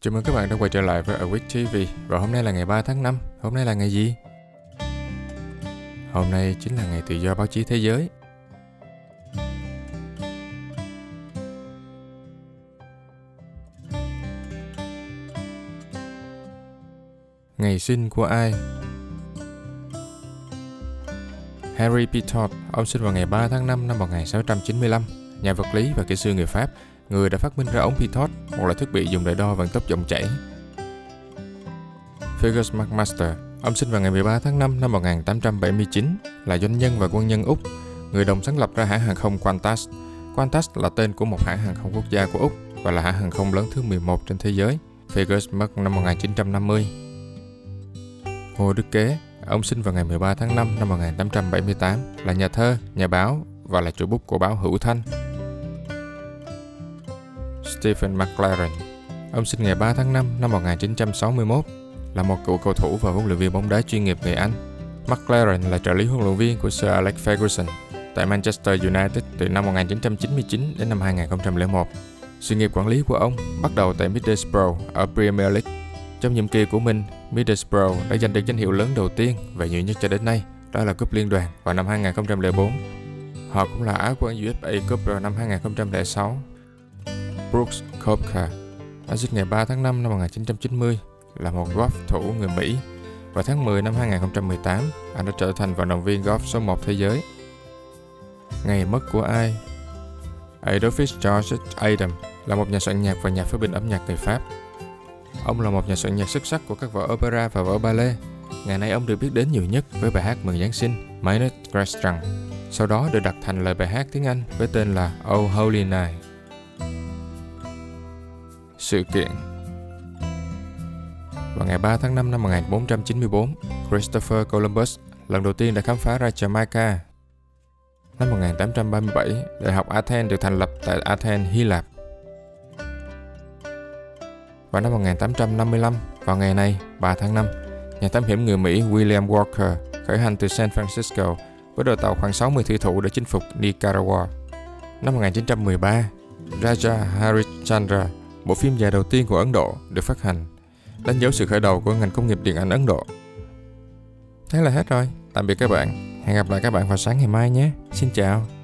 Chào mừng các bạn đã quay trở lại với Awake TV Và hôm nay là ngày 3 tháng 5 Hôm nay là ngày gì? Hôm nay chính là ngày tự do báo chí thế giới Ngày sinh của ai? Harry Pitot, ông sinh vào ngày 3 tháng 5 năm 1695, nhà vật lý và kỹ sư người Pháp, người đã phát minh ra ống Pitot, một loại thiết bị dùng để đo vận tốc dòng chảy. Fergus McMaster, ông sinh vào ngày 13 tháng 5 năm 1879, là doanh nhân và quân nhân Úc, người đồng sáng lập ra hãng hàng không Qantas. Qantas là tên của một hãng hàng không quốc gia của Úc và là hãng hàng không lớn thứ 11 trên thế giới. Fergus mất năm 1950. Hồ Đức Kế, ông sinh vào ngày 13 tháng 5 năm 1878, là nhà thơ, nhà báo và là chủ bút của báo Hữu Thanh. Stephen McLaren, ông sinh ngày 3 tháng 5 năm 1961, là một cựu cầu thủ và huấn luyện viên bóng đá chuyên nghiệp người Anh. McLaren là trợ lý huấn luyện viên của Sir Alex Ferguson tại Manchester United từ năm 1999 đến năm 2001. Sự nghiệp quản lý của ông bắt đầu tại Middlesbrough ở Premier League. Trong nhiệm kỳ của mình, Middlesbrough đã giành được danh hiệu lớn đầu tiên và nhiều nhất cho đến nay, đó là cúp liên đoàn vào năm 2004. Họ cũng là Á quân UEFA Cup vào năm 2006. Brooks Koepka Anh sinh ngày 3 tháng 5 năm 1990 là một golf thủ người Mỹ. Vào tháng 10 năm 2018, anh đã trở thành vận động viên golf số 1 thế giới. Ngày mất của ai? Adolphus George Adam là một nhà soạn nhạc và nhà phê bình âm nhạc người Pháp. Ông là một nhà soạn nhạc xuất sắc của các vở opera và vở ballet. Ngày nay ông được biết đến nhiều nhất với bài hát Mừng Giáng sinh, Minute Restaurant. Sau đó được đặt thành lời bài hát tiếng Anh với tên là Oh Holy Night. Sự kiện vào ngày 3 tháng 5 năm 1494, Christopher Columbus lần đầu tiên đã khám phá ra Jamaica. Năm 1837, Đại học Athens được thành lập tại Athens, Hy Lạp. Vào năm 1855, vào ngày này, 3 tháng 5, nhà thám hiểm người Mỹ William Walker khởi hành từ San Francisco với đội tàu khoảng 60 thủy thủ để chinh phục Nicaragua. Năm 1913, Raja Harishchandra, bộ phim dài đầu tiên của Ấn Độ, được phát hành, đánh dấu sự khởi đầu của ngành công nghiệp điện ảnh Ấn Độ. Thế là hết rồi. Tạm biệt các bạn. Hẹn gặp lại các bạn vào sáng ngày mai nhé. Xin chào.